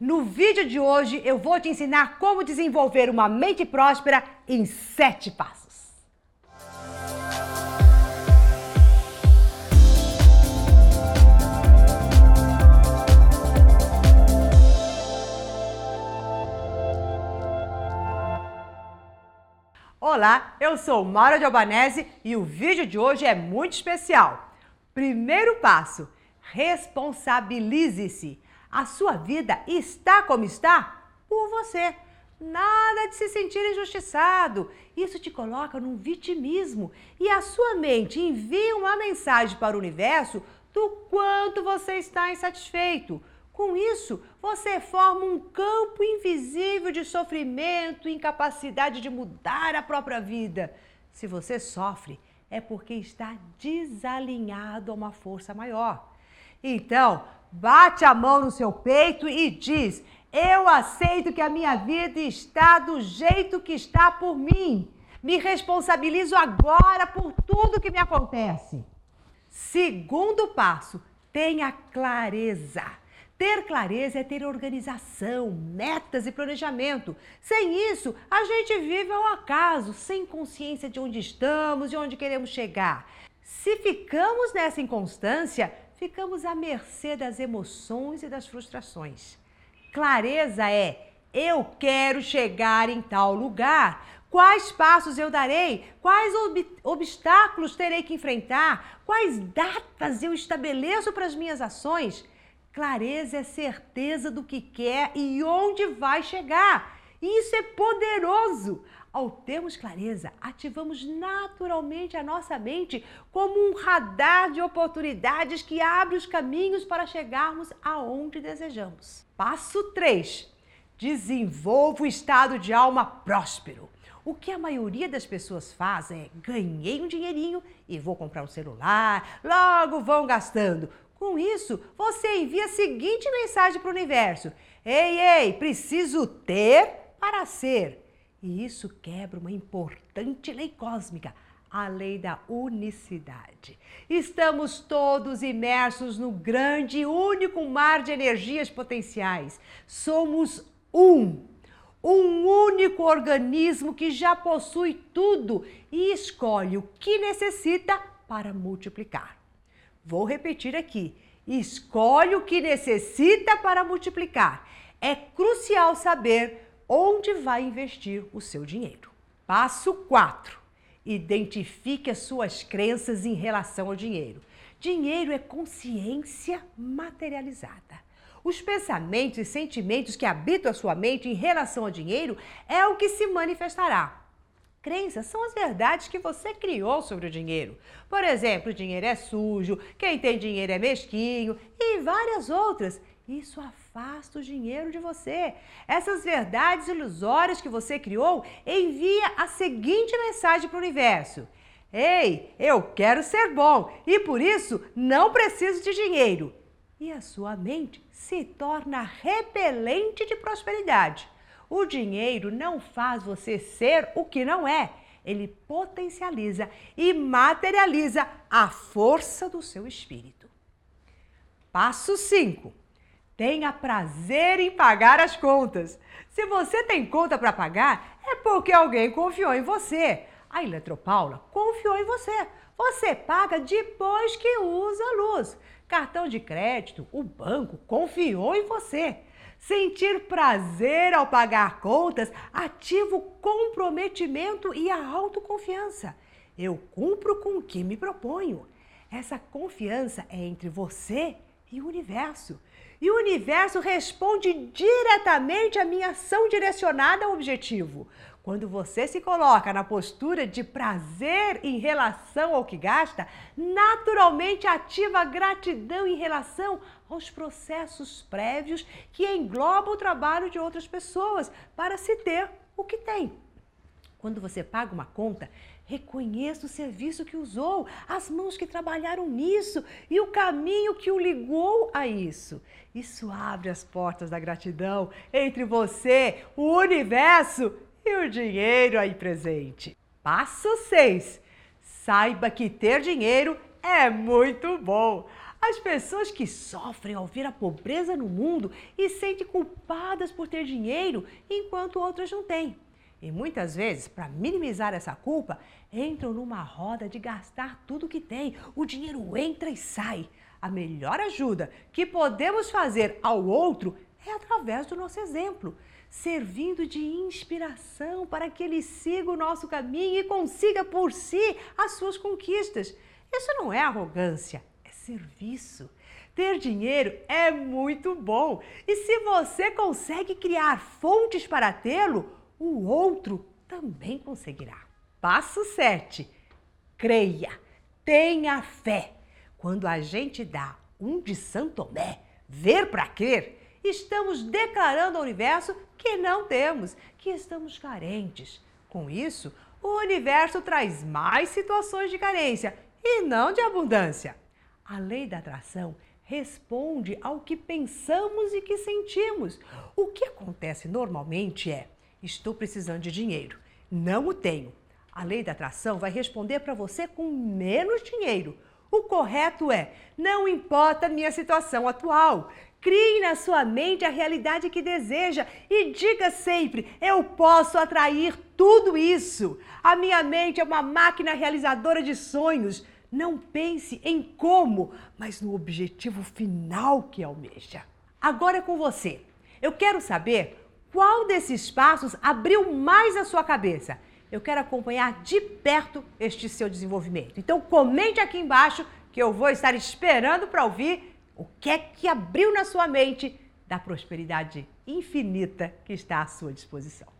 No vídeo de hoje eu vou te ensinar como desenvolver uma mente próspera em sete passos. Olá, eu sou Maura de Albanese e o vídeo de hoje é muito especial. Primeiro passo: responsabilize-se. A sua vida está como está por você. Nada de se sentir injustiçado. Isso te coloca num vitimismo e a sua mente envia uma mensagem para o universo do quanto você está insatisfeito. Com isso, você forma um campo invisível de sofrimento e incapacidade de mudar a própria vida. Se você sofre, é porque está desalinhado a uma força maior. Então, bate a mão no seu peito e diz: Eu aceito que a minha vida está do jeito que está por mim. Me responsabilizo agora por tudo que me acontece. Segundo passo, tenha clareza. Ter clareza é ter organização, metas e planejamento. Sem isso, a gente vive ao acaso, sem consciência de onde estamos e onde queremos chegar. Se ficamos nessa inconstância, ficamos à mercê das emoções e das frustrações. Clareza é: eu quero chegar em tal lugar. Quais passos eu darei? Quais ob obstáculos terei que enfrentar? Quais datas eu estabeleço para as minhas ações? Clareza é certeza do que quer e onde vai chegar. Isso é poderoso. Ao termos clareza, ativamos naturalmente a nossa mente como um radar de oportunidades que abre os caminhos para chegarmos aonde desejamos. Passo 3. Desenvolva o estado de alma próspero. O que a maioria das pessoas faz é ganhei um dinheirinho e vou comprar um celular, logo vão gastando. Com isso, você envia a seguinte mensagem para o universo: Ei, ei, preciso ter para ser. E isso quebra uma importante lei cósmica, a lei da unicidade. Estamos todos imersos no grande e único mar de energias potenciais. Somos um. Um único organismo que já possui tudo e escolhe o que necessita para multiplicar. Vou repetir aqui: escolhe o que necessita para multiplicar. É crucial saber onde vai investir o seu dinheiro. Passo 4. Identifique as suas crenças em relação ao dinheiro. Dinheiro é consciência materializada. Os pensamentos e sentimentos que habitam a sua mente em relação ao dinheiro é o que se manifestará. Crenças são as verdades que você criou sobre o dinheiro. Por exemplo, dinheiro é sujo, quem tem dinheiro é mesquinho e várias outras. Isso afasta o dinheiro de você. Essas verdades ilusórias que você criou, envia a seguinte mensagem para o universo: Ei, eu quero ser bom e por isso não preciso de dinheiro. E a sua mente se torna repelente de prosperidade. O dinheiro não faz você ser o que não é. Ele potencializa e materializa a força do seu espírito. Passo 5 Tenha prazer em pagar as contas. Se você tem conta para pagar, é porque alguém confiou em você. A Eletropaula confiou em você. Você paga depois que usa a luz. Cartão de crédito, o banco confiou em você. Sentir prazer ao pagar contas ativa o comprometimento e a autoconfiança. Eu cumpro com o que me proponho. Essa confiança é entre você e o universo. E o universo responde diretamente à minha ação direcionada ao objetivo. Quando você se coloca na postura de prazer em relação ao que gasta, naturalmente ativa a gratidão em relação aos processos prévios que englobam o trabalho de outras pessoas para se ter o que tem. Quando você paga uma conta, reconheça o serviço que usou, as mãos que trabalharam nisso e o caminho que o ligou a isso. Isso abre as portas da gratidão entre você, o universo e o dinheiro aí presente. Passo 6. Saiba que ter dinheiro é muito bom. As pessoas que sofrem ao ver a pobreza no mundo e sentem culpadas por ter dinheiro enquanto outras não têm. E muitas vezes, para minimizar essa culpa, entram numa roda de gastar tudo que tem. O dinheiro entra e sai. A melhor ajuda que podemos fazer ao outro é através do nosso exemplo, servindo de inspiração para que ele siga o nosso caminho e consiga por si as suas conquistas. Isso não é arrogância, é serviço. Ter dinheiro é muito bom e se você consegue criar fontes para tê-lo, o outro também conseguirá. Passo 7. Creia, tenha fé. Quando a gente dá um de Santo Tomé, ver para crer, estamos declarando ao universo que não temos, que estamos carentes. Com isso, o universo traz mais situações de carência e não de abundância. A lei da atração responde ao que pensamos e que sentimos. O que acontece normalmente é: estou precisando de dinheiro, não o tenho. A lei da atração vai responder para você com menos dinheiro. O correto é: não importa a minha situação atual. Crie na sua mente a realidade que deseja e diga sempre: eu posso atrair tudo isso. A minha mente é uma máquina realizadora de sonhos. Não pense em como, mas no objetivo final que almeja. Agora é com você. Eu quero saber qual desses passos abriu mais a sua cabeça. Eu quero acompanhar de perto este seu desenvolvimento. Então comente aqui embaixo que eu vou estar esperando para ouvir o que é que abriu na sua mente da prosperidade infinita que está à sua disposição.